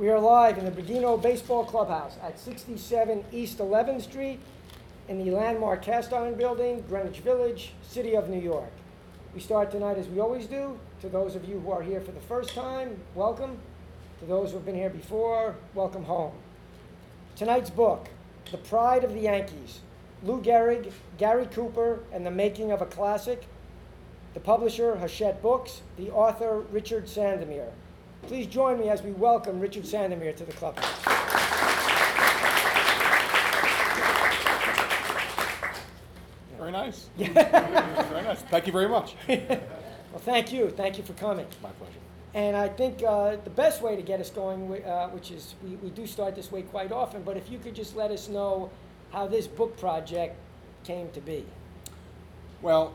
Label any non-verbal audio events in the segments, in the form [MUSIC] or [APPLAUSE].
We are live in the Bergino Baseball Clubhouse at 67 East 11th Street in the landmark Cast Iron Building, Greenwich Village, City of New York. We start tonight as we always do. To those of you who are here for the first time, welcome. To those who have been here before, welcome home. Tonight's book, The Pride of the Yankees, Lou Gehrig, Gary Cooper, and the Making of a Classic. The publisher, Hachette Books, the author, Richard Sandomir. Please join me as we welcome Richard Sandomir to the clubhouse. Very nice. [LAUGHS] Very nice. Thank you very much. [LAUGHS] Well, thank you. Thank you for coming. My pleasure. And I think uh, the best way to get us going, uh, which is we, we do start this way quite often, but if you could just let us know how this book project came to be. Well,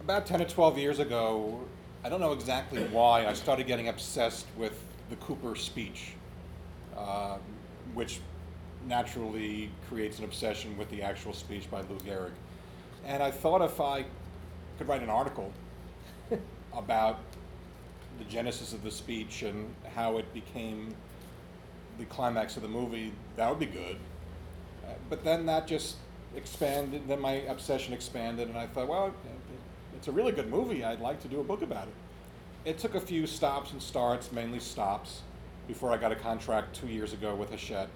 about 10 or 12 years ago, I don't know exactly why, I started getting obsessed with the Cooper speech, uh, which naturally creates an obsession with the actual speech by Lou Gehrig. And I thought if I could write an article [LAUGHS] about the genesis of the speech and how it became the climax of the movie, that would be good. Uh, But then that just expanded, then my obsession expanded, and I thought, well, it's a really good movie. I'd like to do a book about it. It took a few stops and starts, mainly stops, before I got a contract two years ago with Hachette.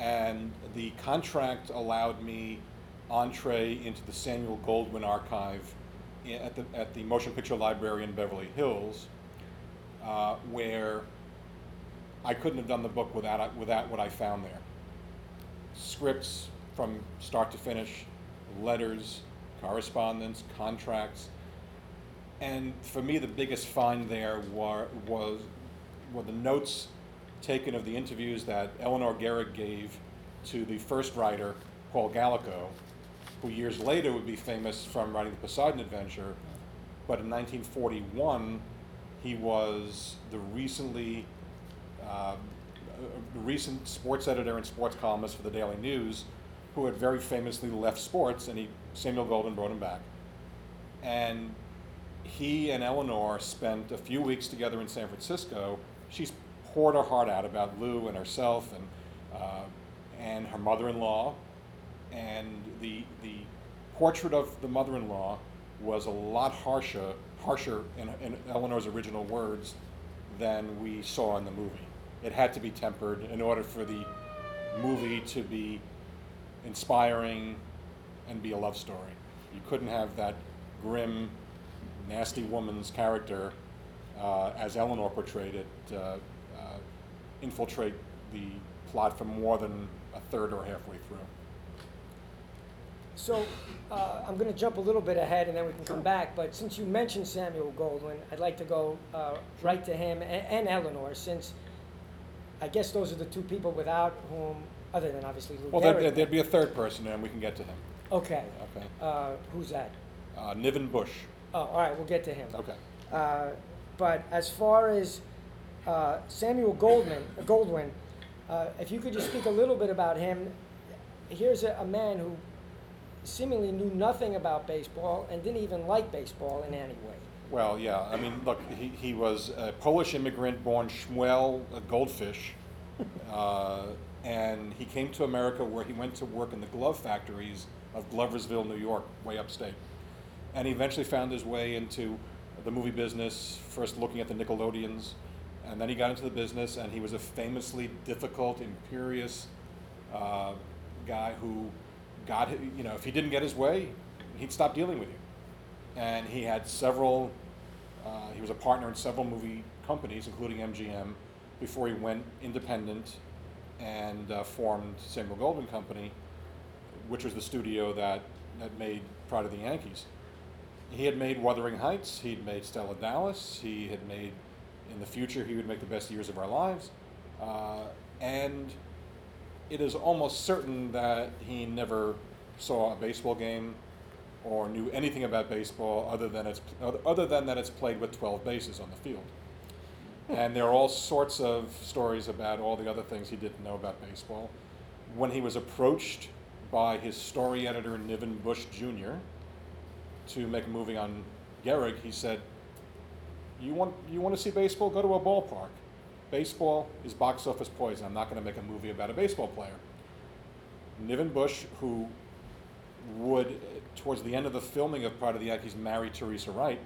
And the contract allowed me entree into the Samuel Goldwyn archive at the, at the Motion Picture Library in Beverly Hills, uh, where I couldn't have done the book without, without what I found there scripts from start to finish, letters, correspondence, contracts. And for me, the biggest find there were, was, were the notes taken of the interviews that Eleanor Gehrig gave to the first writer, Paul Gallico, who years later would be famous from writing the Poseidon Adventure. But in 1941, he was the recently um, a recent sports editor and sports columnist for the Daily News, who had very famously left sports, and he Samuel Goldwyn brought him back. And he and Eleanor spent a few weeks together in San Francisco. She's poured her heart out about Lou and herself and uh, and her mother-in-law, and the the portrait of the mother-in-law was a lot harsher harsher in, in Eleanor's original words than we saw in the movie. It had to be tempered in order for the movie to be inspiring and be a love story. You couldn't have that grim, nasty woman's character, uh, as Eleanor portrayed it, uh, uh, infiltrate the plot for more than a third or halfway through. So uh, I'm going to jump a little bit ahead and then we can come back. But since you mentioned Samuel Goldwyn, I'd like to go uh, right to him and, and Eleanor, since I guess those are the two people without whom, other than obviously Lou Well, there, Gehrig. there'd be a third person, and we can get to him. Okay. Okay. Uh, who's that? Uh, Niven Busch. Oh, all right, we'll get to him. Okay. Uh, but as far as uh, Samuel Goldman, Goldwyn, uh, if you could just speak a little bit about him. Here's a, a man who seemingly knew nothing about baseball and didn't even like baseball in any way. Well, yeah. I mean, look, he, he was a Polish immigrant born Shmuel Goldfish, [LAUGHS] uh, and he came to America where he went to work in the glove factories of Gloversville, New York, way upstate. And he eventually found his way into the movie business, first looking at the Nickelodeons, and then he got into the business, and he was a famously difficult, imperious uh, guy who got, you know, if he didn't get his way, he'd stop dealing with you and he had several. Uh, he was a partner in several movie companies, including MGM, before he went independent and uh, formed Samuel Goldwyn Company, which was the studio that that made Pride of the Yankees. He had made Wuthering Heights. He'd made Stella Dallas. He had made, in the future, he would make the best years of our lives, uh, and it is almost certain that he never saw a baseball game or knew anything about baseball other than it's other than that it's played with 12 bases on the field. And there are all sorts of stories about all the other things he didn't know about baseball. When he was approached by his story editor Niven Busch Jr. to make a movie on Gehrig, he said, "You want you want to see baseball? Go to a ballpark." baseball is box office poison. I'm not going to make a movie about a baseball player. Niven Busch, who would, towards the end of the filming of Pride of the Yankees, marry Teresa Wright,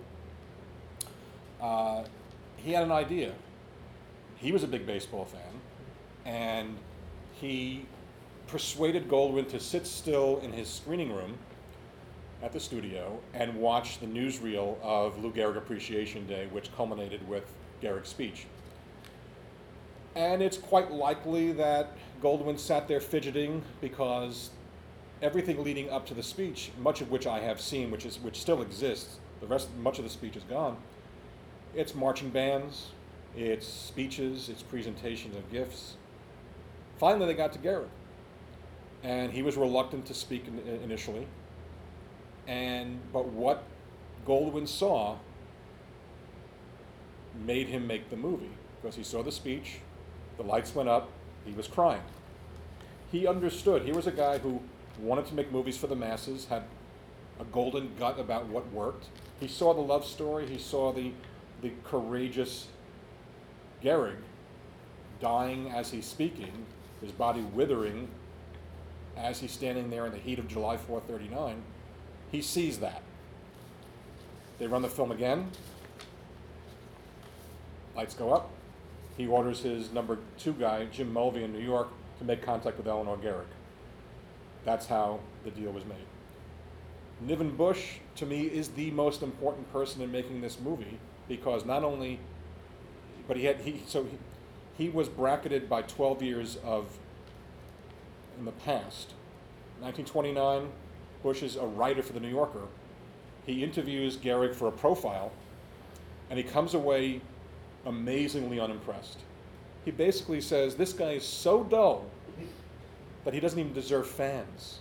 uh, he had an idea. He was a big baseball fan, and he persuaded Goldwyn to sit still in his screening room at the studio and watch the newsreel of Lou Gehrig Appreciation Day, which culminated with Gehrig's speech. And it's quite likely that Goldwyn sat there fidgeting because everything leading up to the speech, much of which I have seen, which is which still exists, the rest much of the speech is gone. It's marching bands, it's speeches, it's presentations of gifts. Finally, they got to Gehrig, and he was reluctant to speak in, initially. And but what Goldwyn saw made him make the movie because he saw the speech, the lights went up, he was crying. He understood. He was a guy who wanted to make movies for the masses, had a golden gut about what worked. He saw the love story, he saw the, the courageous Gehrig dying as he's speaking, his body withering as he's standing there in the heat of July 439. He sees that. They run the film again. Lights go up. He orders his number two guy, Jim Mulvey in New York, to make contact with Eleanor Gehrig. That's how the deal was made. Niven Busch, to me, is the most important person in making this movie because not only, but he had he so he, he was bracketed by 12 years of in the past. 1929, Busch is a writer for the New Yorker. He interviews Gehrig for a profile, and he comes away amazingly unimpressed. He basically says, This guy is so dull that he doesn't even deserve fans.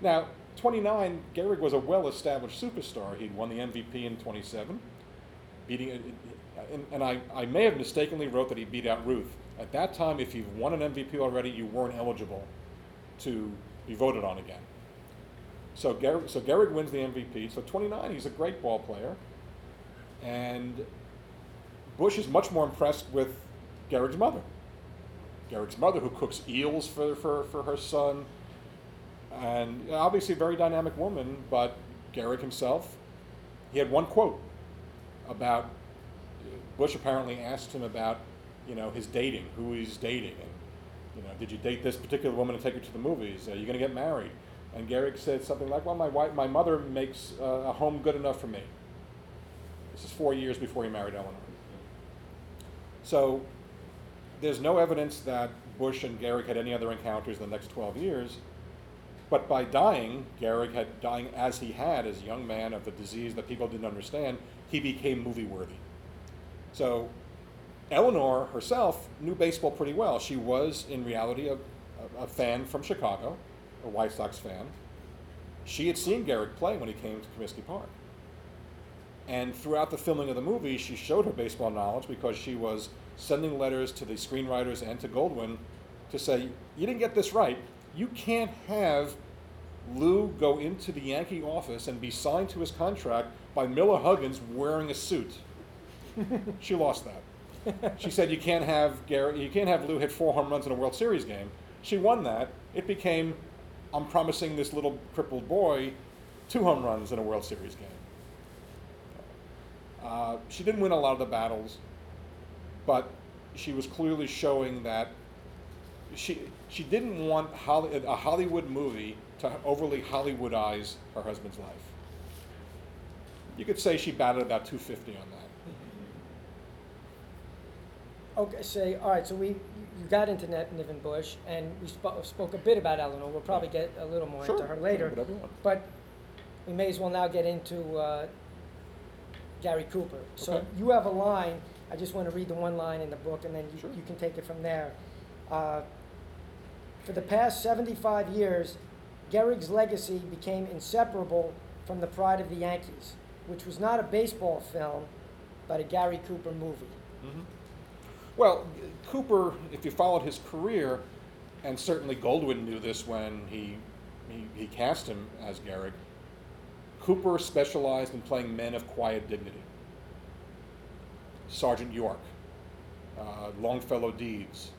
Now, 29, Gehrig was a well established superstar. He'd won the MVP in 27, beating, and, and I, I may have mistakenly wrote that he beat out Ruth. At that time, if you've won an MVP already, you weren't eligible to be voted on again. So Gehrig, so Gehrig wins the MVP. So 29, he's a great ball player. And Busch is much more impressed with Gehrig's mother. Gehrig's mother, who cooks eels for, for, for her son. And obviously a very dynamic woman, but Gehrig himself, he had one quote about Busch apparently asked him about, you know, his dating, who he's dating, and you know, did you date this particular woman and take her to the movies? Are you going to get married? And Gehrig said something like, "Well, my wife, my mother makes uh, a home good enough for me." This is four years before he married Eleanor. So there's no evidence that Busch and Gehrig had any other encounters in the next 12 years. But by dying, Gehrig had dying as he had as a young man of the disease that people didn't understand, he became movie worthy. So Eleanor herself knew baseball pretty well. She was, in reality, a, a fan from Chicago, a White Sox fan. She had seen Gehrig play when he came to Comiskey Park. And throughout the filming of the movie, she showed her baseball knowledge because she was sending letters to the screenwriters and to Goldwyn to say, You didn't get this right. You can't have Lou go into the Yankee office and be signed to his contract by Miller Huggins wearing a suit. [LAUGHS] she lost that. She said you can't have Gary, you can't have Lou hit four home runs in a World Series game. She won that. It became, I'm promising this little crippled boy two home runs in a World Series game. Uh, she didn't win a lot of the battles, but she was clearly showing that she she didn't want Holly, a Hollywood movie to overly Hollywoodize her husband's life. You could say she batted about 250 on that. Okay, say, all right, so we, you got into Net Niven Busch, and we spoke, spoke a bit about Eleanor. We'll probably get a little more Sure, into her sure, later. whatever. But we may as well now get into uh, Gary Cooper. So Okay. you have a line, I just want to read the one line in the book, and then you, Sure. you can take it from there. Uh, For the past 75 years, Gehrig's legacy became inseparable from the pride of the Yankees, which was not a baseball film, but a Gary Cooper movie. Well, Cooper, if you followed his career, and certainly Goldwyn knew this when he, he, he cast him as Gehrig, Cooper specialized in playing men of quiet dignity. Sergeant York, uh, Longfellow Deeds,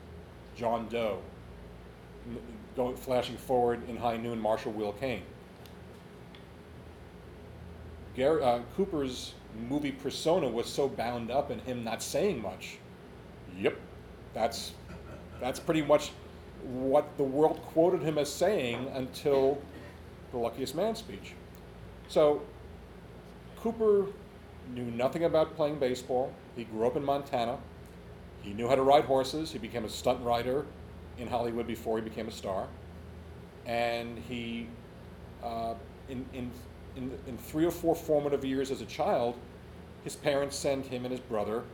John Doe, going, flashing forward in High Noon, Marshal Will Kane. Gar- uh, Cooper's movie persona was so bound up in him not saying much. Yep, that's that's pretty much what the world quoted him as saying until the Luckiest Man speech. So Cooper knew nothing about playing baseball. He grew up in Montana. He knew how to ride horses. He became a stunt rider in Hollywood before he became a star. And he, uh, in, in, in, in three or four formative years as a child, his parents sent him and his brother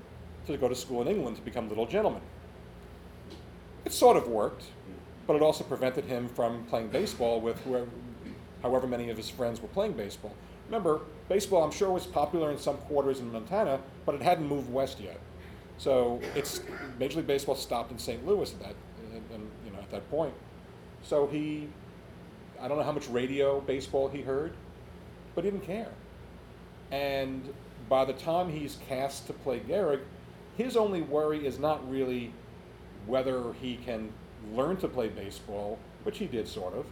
to go to school in England to become little gentlemen. It sort of worked, but it also prevented him from playing baseball with whoever, however many of his friends were playing baseball. Remember, baseball, I'm sure, was popular in some quarters in Montana, but it hadn't moved west yet. So it's Major League Baseball stopped in St. Louis at that, and, you know, at that point. So he, I don't know how much radio baseball he heard, but he didn't care. And by the time he's cast to play Gehrig, his only worry is not really whether he can learn to play baseball, which he did sort of,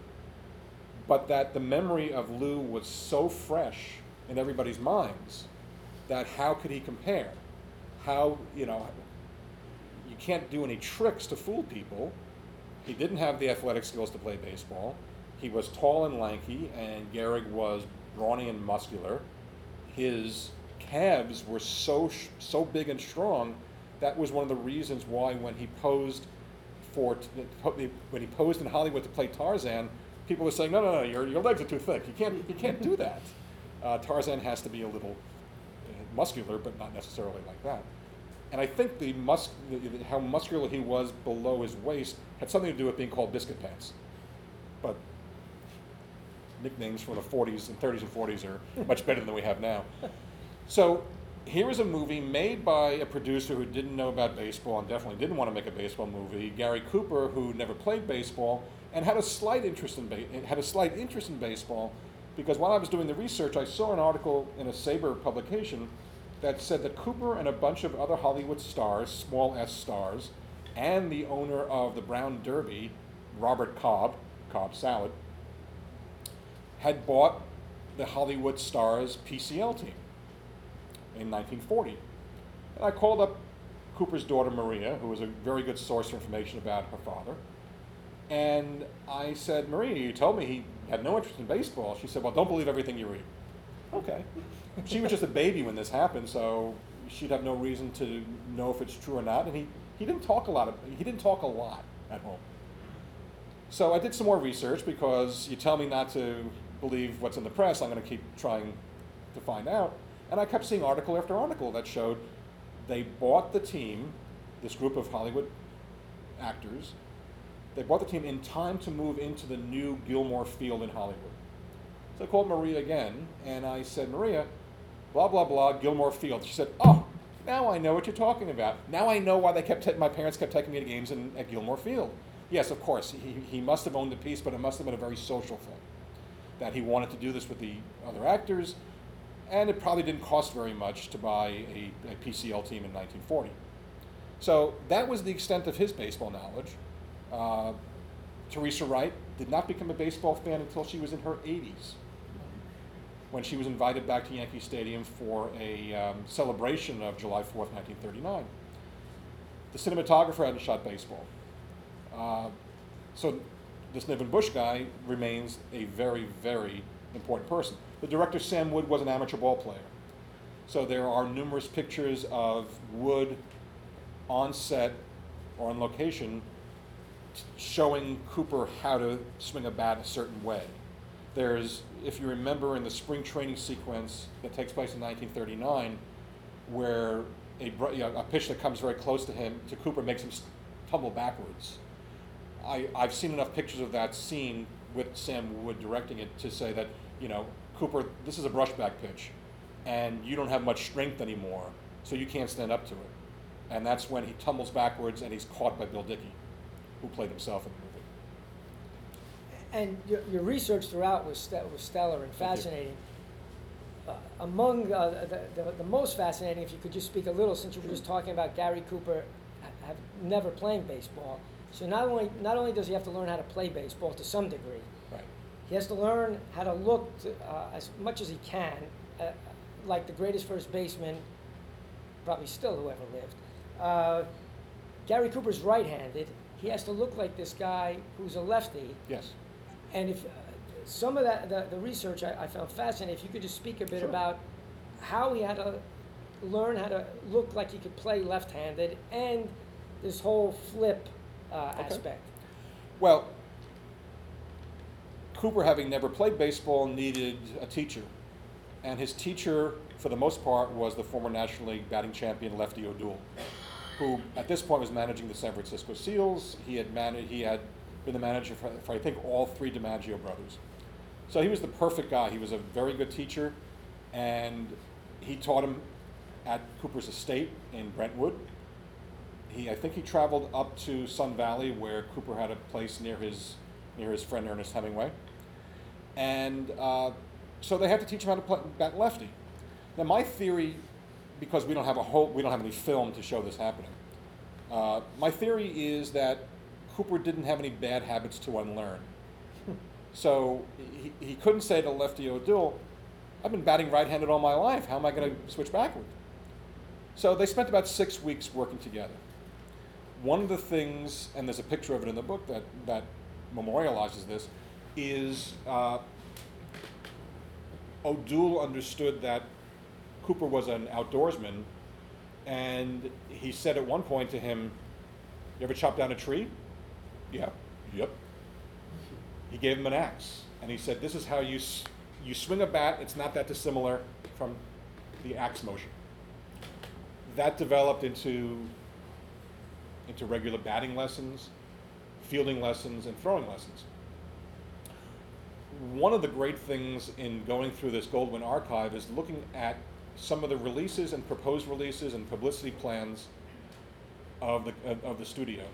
but that the memory of Lou was so fresh in everybody's minds that how could he compare? How, you know, you can't do any tricks to fool people. He didn't have the athletic skills to play baseball. He was tall and lanky, and Gehrig was brawny and muscular. His calves were so sh- so big and strong. That was one of the reasons why when he posed for t- when he posed in Hollywood to play Tarzan, people were saying, "No, no, no, your, your legs are too thick. You can't you can't do [LAUGHS] that." Uh, Tarzan has to be a little uh, muscular, but not necessarily like that. And I think the mus- the, the- how muscular he was below his waist had something to do with being called biscuit pants. But nicknames from the 40s and 30s and 40s are [LAUGHS] much better than we have now. So here is a movie made by a producer who didn't know about baseball and definitely didn't want to make a baseball movie, Gary Cooper, who never played baseball and had a slight interest in ba- had a slight interest in baseball because while I was doing the research, I saw an article in a SABR publication that said that Cooper and a bunch of other Hollywood stars, small S stars, and the owner of the Brown Derby, Robert Cobb, Cobb Salad, had bought the Hollywood Stars PCL team in 1940. And I called up Cooper's daughter Maria, who was a very good source for information about her father. And I said, Maria, you told me he had no interest in baseball. She said, Well, don't believe everything you read. Okay. [LAUGHS] she was just a baby when this happened, so she'd have no reason to know if it's true or not. And he, he didn't talk a lot. Of, he didn't talk a lot at home. So I did some more research because you tell me not to believe what's in the press, I'm going to keep trying to find out. And I kept seeing article after article that showed they bought the team, this group of Hollywood actors, they bought the team in time to move into the new Gilmore Field in Hollywood. So I called Maria again and I said, Maria, blah, blah, blah, Gilmore Field. She said, Oh, now I know what you're talking about. Now I know why they kept ta- my parents kept taking me to games in, at Gilmore Field. Yes, of course, he, he must have owned the piece, but it must have been a very social thing. That he wanted to do this with the other actors, and it probably didn't cost very much to buy a, a PCL team in 1940. So that was the extent of his baseball knowledge. Uh, Teresa Wright did not become a baseball fan until she was in her 80s, when she was invited back to Yankee Stadium for a um, celebration of July 4th, 1939. The cinematographer hadn't shot baseball. Uh, so this Niven Busch guy remains a very, very important person. The director, Sam Wood, was an amateur ball player. So there are numerous pictures of Wood on set or on location showing Cooper how to swing a bat a certain way. There's, if you remember in the spring training sequence that takes place in 1939, where a, a pitch that comes very close to him, to Cooper, makes him tumble backwards. I, I've seen enough pictures of that scene with Sam Wood directing it to say that, you know, Cooper, this is a brushback pitch, and you don't have much strength anymore, so you can't stand up to it. And that's when he tumbles backwards and he's caught by Bill Dickey, who played himself in the movie. And your, your research throughout was, st- was stellar and fascinating. Uh, among uh, the, the, the most fascinating, if you could just speak a little, since you were just talking about Gary Cooper have never playing baseball. So not only not only does he have to learn how to play baseball to some degree, Right. He has to learn how to look to, uh, as much as he can, uh, like the greatest first baseman, probably still who ever lived. Uh, Gary Cooper's right-handed. He has to look like this guy who's a lefty. Yes. And if uh, some of that, the, the research I, I found fascinating, if you could just speak a bit Sure. about how he had to learn how to look like he could play left-handed and this whole flip uh, Okay. aspect. Well, Cooper, having never played baseball, needed a teacher. And his teacher, for the most part, was the former National League batting champion Lefty O'Doul, who at this point was managing the San Francisco Seals. He had, managed, he had been the manager for, for, I think, all three DiMaggio brothers. So he was the perfect guy. He was a very good teacher, and he taught him at Cooper's estate in Brentwood. He, I think he traveled up to Sun Valley where Cooper had a place near his, near his friend Ernest Hemingway. And uh, so they had to teach him how to play bat lefty. Now my theory, because we don't have a whole, we don't have any film to show this happening. Uh, my theory is that Cooper didn't have any bad habits to unlearn. [LAUGHS] So he, he couldn't say to Lefty O'Doul, I've been batting right-handed all my life. How am I going to switch backward? So they spent about six weeks working together. One of the things, and there's a picture of it in the book that, that memorializes this, is uh, O'Doul understood that Cooper was an outdoorsman, and he said at one point to him, You ever chop down a tree? Yeah. Yep. He gave him an axe, and he said, This is how you, s- you swing a bat, it's not that dissimilar from the axe motion. That developed into, into regular batting lessons, fielding lessons, and throwing lessons one of the great things in going through this Goldwyn archive is looking at some of the releases and proposed releases and publicity plans of the, of, of the studio.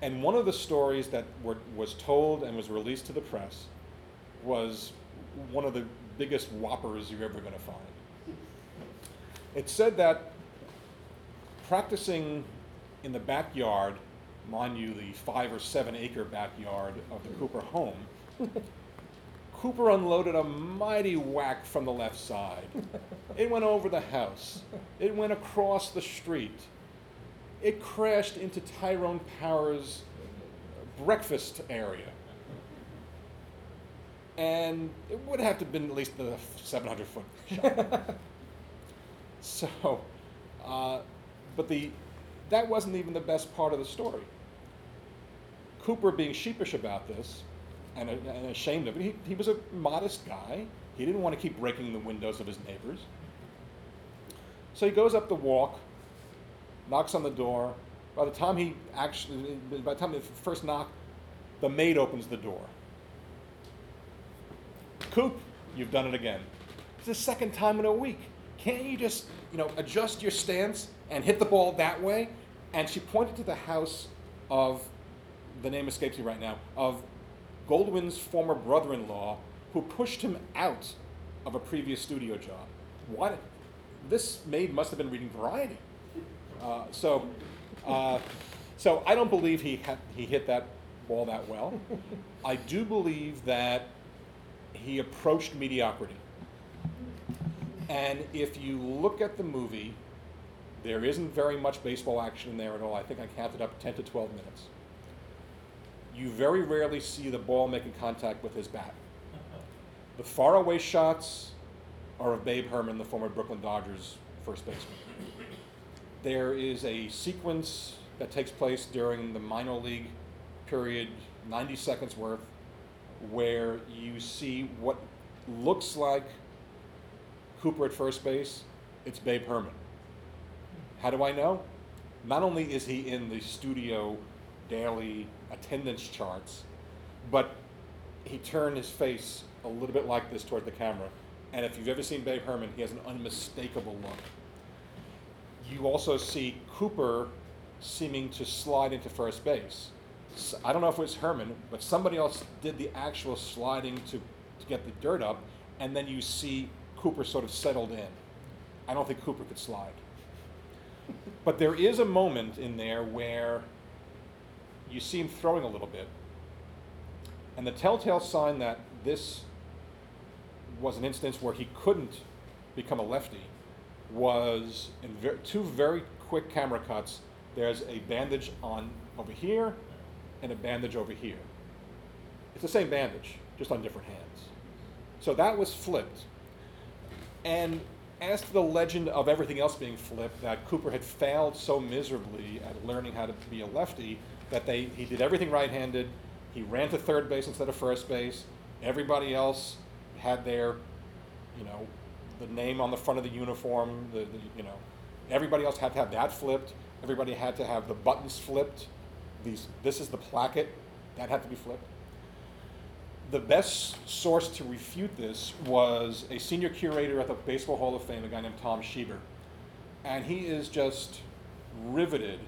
And one of the stories that were, was told and was released to the press was one of the biggest whoppers you're ever going to find. It said that practicing in the backyard, mind you, the five or seven acre backyard of the Cooper home, [LAUGHS] Cooper unloaded a mighty whack from the left side. It went over the house. It went across the street. It crashed into Tyrone Power's breakfast area. And it would have to have been at least the 700 foot shot. [LAUGHS] so, uh, but the, that wasn't even the best part of the story. Cooper, being sheepish about this, and, and ashamed of it. He, he was a modest guy. He didn't want to keep breaking the windows of his neighbors. So he goes up the walk, knocks on the door. By the time he actually, by the time the first knock, the maid opens the door. Coop, you've done it again. It's the second time in a week. Can't you just, you know, adjust your stance and hit the ball that way? And she pointed to the house of, the name escapes me right now, of Goldwyn's former brother-in-law, who pushed him out of a previous studio job. Why? This maid must have been reading Variety. Uh, so, uh, so I don't believe he ha- he hit that ball that well. [LAUGHS] I do believe that he approached mediocrity. And if you look at the movie, there isn't very much baseball action in there at all. I think I counted up 10 to 12 minutes you very rarely see the ball making contact with his bat. The faraway shots are of Babe Herman, the former Brooklyn Dodgers first baseman. There is a sequence that takes place during the minor league period, 90 seconds worth, where you see what looks like Cooper at first base. It's Babe Herman. How do I know? Not only is he in the studio daily attendance charts, but he turned his face a little bit like this toward the camera. And if you've ever seen Babe Herman, he has an unmistakable look. You also see Cooper seeming to slide into first base. I don't know if it was Herman, but somebody else did the actual sliding to, to get the dirt up, and then you see Cooper sort of settled in. I don't think Cooper could slide. but there is a moment in there where you see him throwing a little bit. And the telltale sign that this was an instance where he couldn't become a lefty was in ver- two very quick camera cuts. There's a bandage on over here and a bandage over here. It's the same bandage, just on different hands. So that was flipped. And as to the legend of everything else being flipped, that Cooper had failed so miserably at learning how to be a lefty that they, he did everything right-handed. He ran to third base instead of first base. Everybody else had their, you know, the name on the front of the uniform. The, the you know, everybody else had to have that flipped. Everybody had to have the buttons flipped. These, this is the placket that had to be flipped. The best source to refute this was a senior curator at the Baseball Hall of Fame, a guy named Tom Shieber. And he is just riveted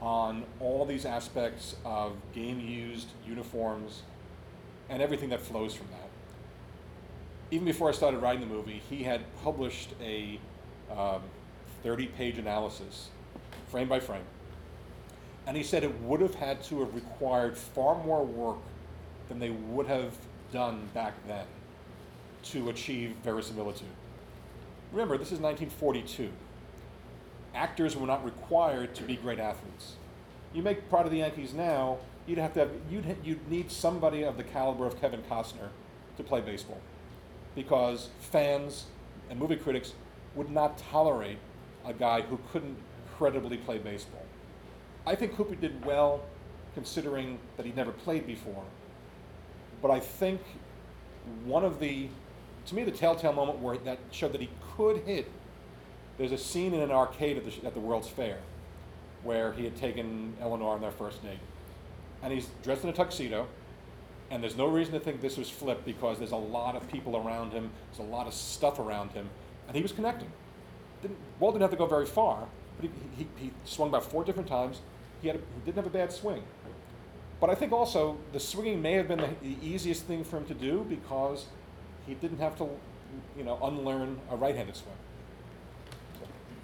on all these aspects of game used uniforms and everything that flows from that. Even before I started writing the movie, he had published a um, 30 page analysis, frame by frame. And he said it would have had to have required far more work than they would have done back then to achieve verisimilitude. Remember, this is 1942. Actors were not required to be great athletes. You make Pride of the Yankees now, you'd have to have, you'd, you'd need somebody of the caliber of Kevin Costner to play baseball. Because fans and movie critics would not tolerate a guy who couldn't credibly play baseball. I think Cooper did well considering that he'd never played before. But I think one of the, to me, the telltale moment where that showed that he could hit, there's a scene in an arcade at the, at the World's Fair where he had taken Eleanor on their first date. And he's dressed in a tuxedo, and there's no reason to think this was flipped because there's a lot of people around him, there's a lot of stuff around him, and he was connecting. Didn't, Walt didn't have to go very far, but he, he, he swung about four different times. He, had a, he didn't have a bad swing. But I think also the swinging may have been the, the easiest thing for him to do because he didn't have to, you know, unlearn a right-handed swing.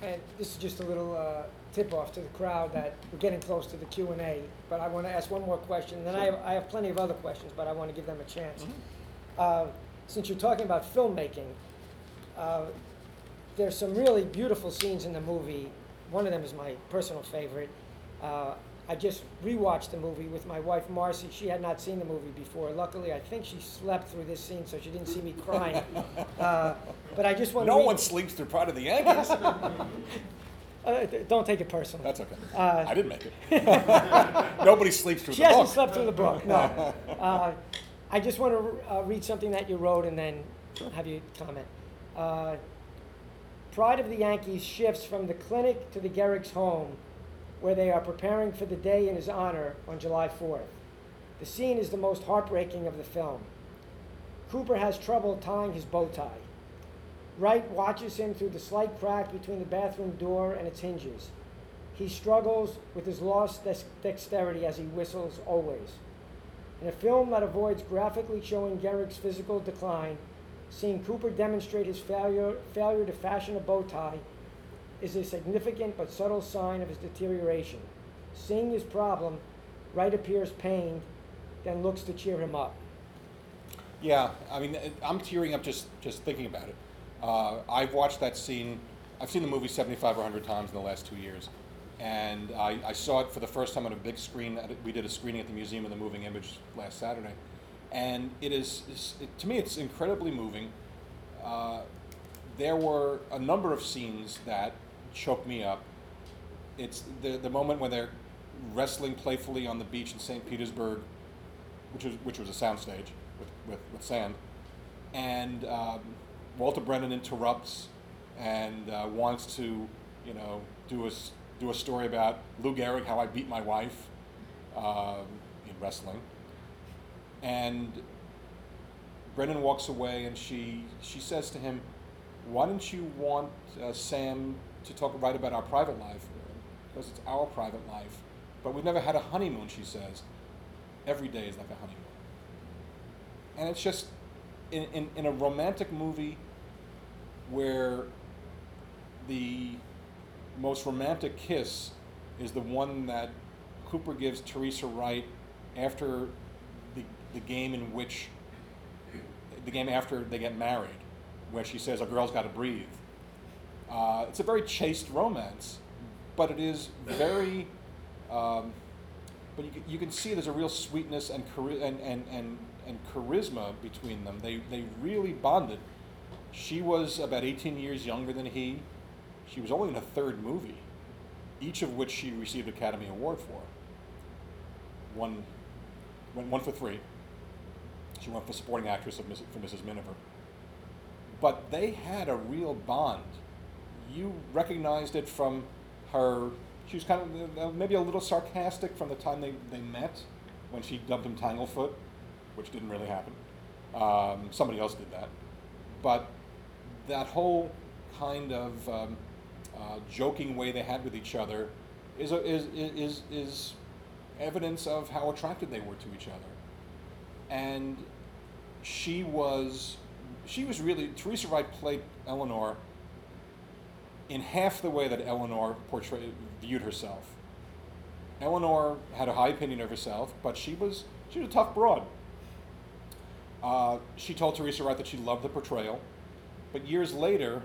And this is just a little uh, tip-off to the crowd that we're getting close to the Q and A, but I want to ask one more question, and then I have, I have plenty of other questions, but I want to give them a chance. Uh, Since you're talking about filmmaking, uh, there's some really beautiful scenes in the movie. One of them is my personal favorite. Uh, I just rewatched the movie with my wife Marcy. She had not seen the movie before. Luckily, I think she slept through this scene, so she didn't see me crying. [LAUGHS] Uh, But I just want to. No one sleeps through Pride of the Yankees. [LAUGHS] Uh, don't take it personally. That's okay. Uh, I didn't make it. [LAUGHS] Nobody sleeps through She the hasn't book. slept through the book, no. Uh, I just want to uh, read something that you wrote and then have you comment. Uh, Pride of the Yankees shifts from the clinic to the Gehrig's home, where they are preparing for the day in his honor on July 4th. The scene is the most heartbreaking of the film. Cooper has trouble tying his bow tie. Wright watches him through the slight crack between the bathroom door and its hinges. He struggles with his lost dex- dexterity as he whistles always. In a film that avoids graphically showing Gehrig's physical decline, seeing Cooper demonstrate his failure, failure to fashion a bow tie is a significant but subtle sign of his deterioration. Seeing his problem, Wright appears pained, then looks to cheer him up. Yeah, I mean, I'm tearing up just, just thinking about it. Uh, I've watched that scene, I've seen the movie 75 or 100 times in the last two years. And I, I saw it for the first time on a big screen. We did a screening at the Museum of the Moving Image last Saturday. And it is, it, to me, it's incredibly moving. Uh, there were a number of scenes that choked me up. It's the, the moment when they're wrestling playfully on the beach in St. Petersburg, which was, which was a soundstage with, with, with sand. And um, Walter Brennan interrupts and uh, wants to, you know, do a, do a story about Lou Gehrig, how I beat my wife um, in wrestling. And Brennan walks away and she, she says to him, why don't you want uh, Sam to talk right about our private life? Because it's our private life. But we've never had a honeymoon, she says. Every day is like a honeymoon. And it's just in, in, in a romantic movie where the most romantic kiss is the one that Cooper gives Teresa Wright after the, the game in which the game after they get married, where she says a girl's got to breathe. Uh, it's a very chaste romance, but it is very. Um, but you, you can see there's a real sweetness and, chari- and, and, and, and charisma between them. They, they really bonded. She was about 18 years younger than he. She was only in a third movie, each of which she received Academy Award for. One, one, one for three. She won for supporting actress of for Mrs. Miniver. But they had a real bond. You recognized it from her. She was kind of uh, maybe a little sarcastic from the time they, they met when she dubbed him Tanglefoot, which didn't really happen. Um, somebody else did that. But that whole kind of um, uh, joking way they had with each other is, a, is, is, is evidence of how attracted they were to each other. And she was, she was really, Teresa Wright played Eleanor in half the way that Eleanor portrayed, viewed herself. Eleanor had a high opinion of herself, but she was, she was a tough broad. Uh, she told Teresa Wright that she loved the portrayal, but years later,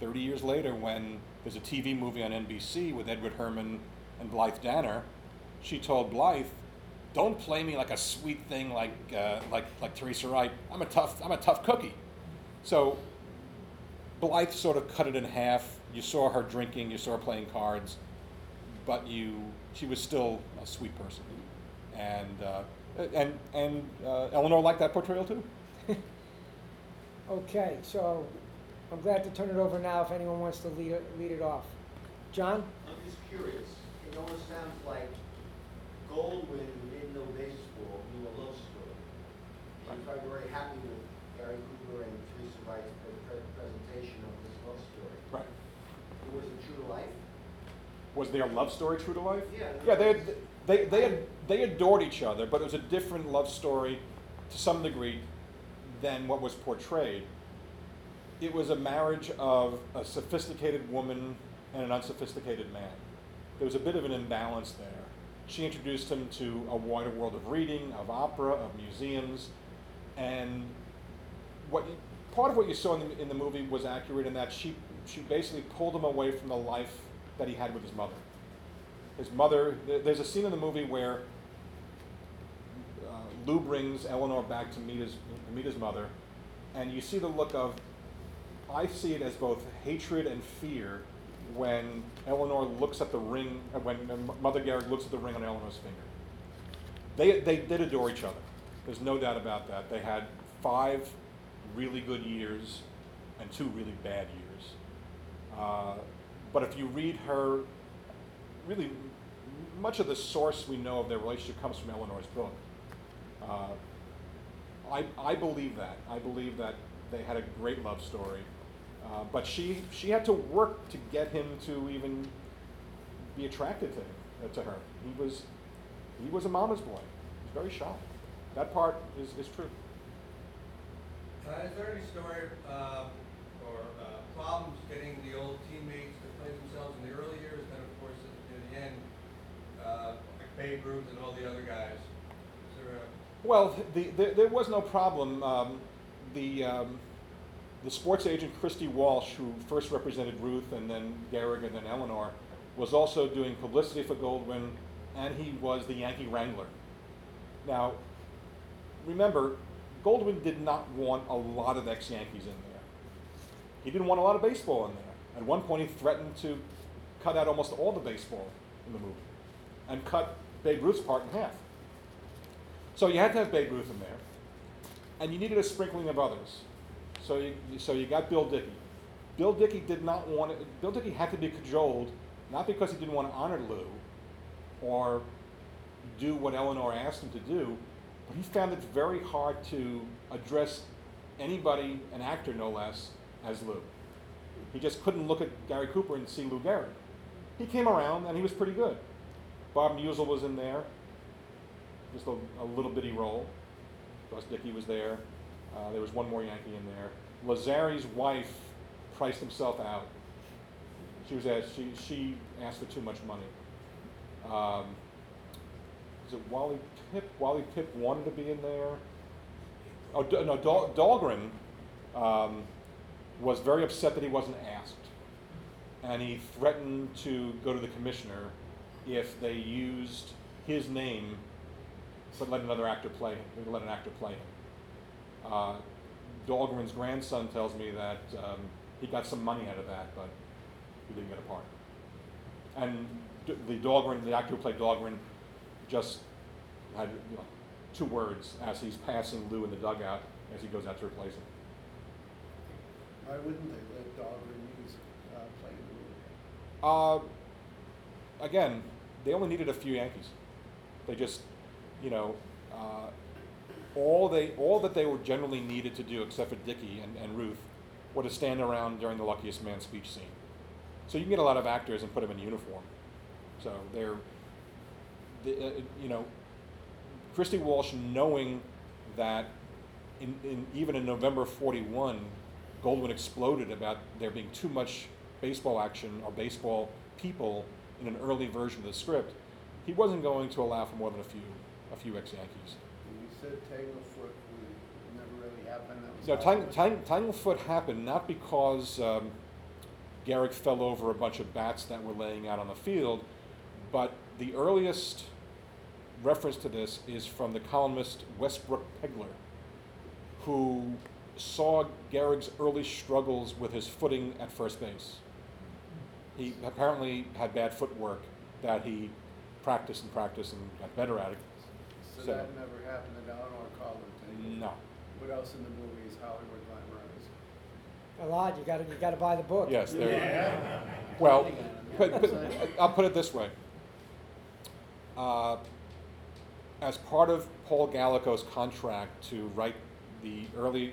30 years later, when there's a TV movie on NBC with Edward Herrmann and Blythe Danner, she told Blythe, "Don't play me like a sweet thing like uh, like like Teresa Wright. I'm a tough I'm a tough cookie." So Blythe sort of cut it in half. You saw her drinking, you saw her playing cards, but you she was still a sweet person, and uh, and and uh, Eleanor liked that portrayal too. [LAUGHS] Okay, so I'm glad to turn it over now if anyone wants to lead it, lead it off. John? I'm just curious, it almost sounds like Goldwyn, didn't know baseball, knew a love story. And you're probably very happy with Gary Cooper and Teresa Wright's pre- pre- presentation of this love story. Right. Was it true to life? Was their love story true to life? Yeah. Yeah, they, had, they, they, had, they adored each other, but it was a different love story to some degree than what was portrayed. It was a marriage of a sophisticated woman and an unsophisticated man. There was a bit of an imbalance there. She introduced him to a wider world of reading, of opera, of museums, and what part of what you saw in the, in the movie was accurate in that she she basically pulled him away from the life that he had with his mother. His mother. There's a scene in the movie where uh, Lou brings Eleanor back to meet his meet his mother, and you see the look of. I see it as both hatred and fear when Eleanor looks at the ring. uh, When Mother Gehrig looks at the ring on Eleanor's finger. They, they did adore each other. There's no doubt about that. They had five really good years and two really bad years. Uh, but if you read her, really, much of the source we know of their relationship comes from Eleanor's book. Uh, I, I believe that. I believe that they had a great love story. Uh, but she, she had to work to get him to even be attracted to, uh, to her. He was, he was a mama's boy. He was very shy. That part is, is true. Uh, is there any story, uh, or, problems getting the old teammates in the early years, then of course at the end, uh, like Babe Ruth and all the other guys? Is there a, Well, the, the, there was no problem. Um, the, um, the sports agent Christy Walsh, who first represented Ruth and then Gehrig and then Eleanor, was also doing publicity for Goldwyn, and he was the Yankee Wrangler. Now, remember, Goldwyn did not want a lot of ex-Yankees in there. He didn't want a lot of baseball in there. At one point, he threatened to cut out almost all the baseball in the movie, and cut Babe Ruth's part in half. So you had to have Babe Ruth in there, and you needed a sprinkling of others. So you, so you got Bill Dickey. Bill Dickey did not want it, Bill Dickey had to be cajoled, not because he didn't want to honor Lou or do what Eleanor asked him to do, but he found it very hard to address anybody, an actor no less, as Lou. He just couldn't look at Gary Cooper and see Lou Gehrig. He came around and he was pretty good. Bob Meusel was in there, just a, a little bitty role. Gus Dickey was there. Uh, there was one more Yankee in there. Lazzeri's wife priced himself out. She was asked, she, she asked for too much money. Um, is it Wally Pipp? Wally Pipp wanted to be in there. Oh, no, Dahl- Dahlgren um, was very upset that he wasn't asked. And he threatened to go to the commissioner if they used his name to let another actor play, to let an actor play him. Uh, Dahlgren's grandson tells me that um, he got some money out of that, but he didn't get a part. And the Dahlgren, the actor who played Dahlgren, just had you know, two words as he's passing Lou in the dugout as he goes out to replace him. Why wouldn't they let Dahlgren use, uh, play in the movie? Uh, again, they only needed a few Yankees. They just, you know, uh, all they all that they were generally needed to do, except for Dickey and, and Ruth, were to stand around during the luckiest man speech scene. So you can get a lot of actors and put them in uniform. So they're, the, uh, you know, Christy Walsh knowing that in, in even in November '41, Goldwyn exploded about there being too much baseball action or baseball people in an early version of the script. He wasn't going to allow for more than a few a few ex-Yankees. And you said Tanglefoot never really happened, that was. No, Tang. Tang, Tanglefoot happened not because um, Gehrig fell over a bunch of bats that were laying out on the field, but the earliest reference to this is from the columnist Westbrook Pegler, who saw Gehrig's early struggles with his footing at first base. He apparently had bad footwork that he practiced and practiced and got better at it. So so- that never happened to Eleanor Colvin? No. What else in the movie is Hollywood glamorized? A lot, you gotta, you gotta buy the book. Yes, there. Well, but, but I'll put it this way. Uh, as part of Paul Gallico's contract to write the early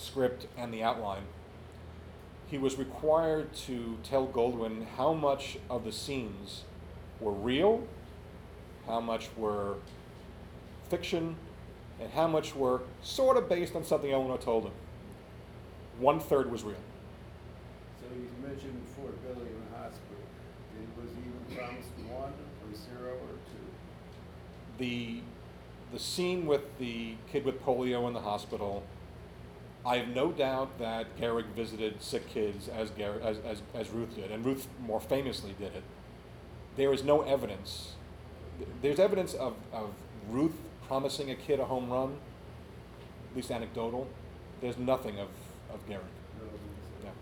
script and the outline, he was required to tell Goldwyn how much of the scenes were real, how much were fiction, and how much were sort of based on something Eleanor told him. One third was real. So you mentioned Fort Billy in the hospital. Did, was he even promised one, or zero, or two? the the scene with the kid with polio in the hospital, I have no doubt that Gehrig visited sick kids as, Gar- as, as, as Ruth did, and Ruth more famously did it. There is no evidence. There's evidence of, of Ruth promising a kid a home run, at least anecdotal. There's nothing of, of Gehrig. No, he No. said-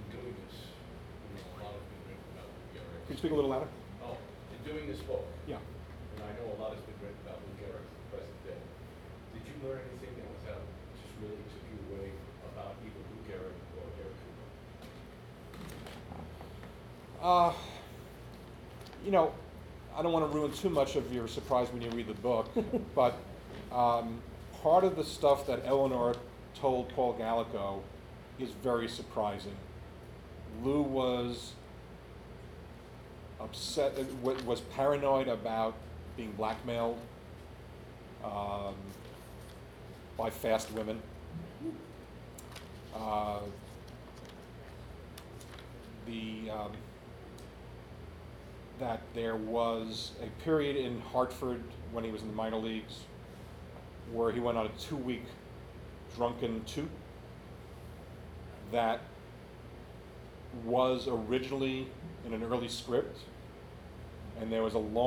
in doing this, you know, a lot has been written about Lou Gehrig. Could you speak a little louder? Oh, in doing this book, Yeah. and I know a lot has been written about Lou Gehrig to the present day. Did you learn anything that was out, just really took you away about either Lou Gehrig or Cooper? Uh, you know, I don't want to ruin too much of your surprise when you read the book, [LAUGHS] but um, part of the stuff that Eleanor told Paul Gallico is very surprising. Lou was upset, was paranoid about being blackmailed um, by fast women. Uh, the um, that there was a period in Hartford when he was in the minor leagues where he went on a two-week drunken toot that was originally in an early script, and there was a long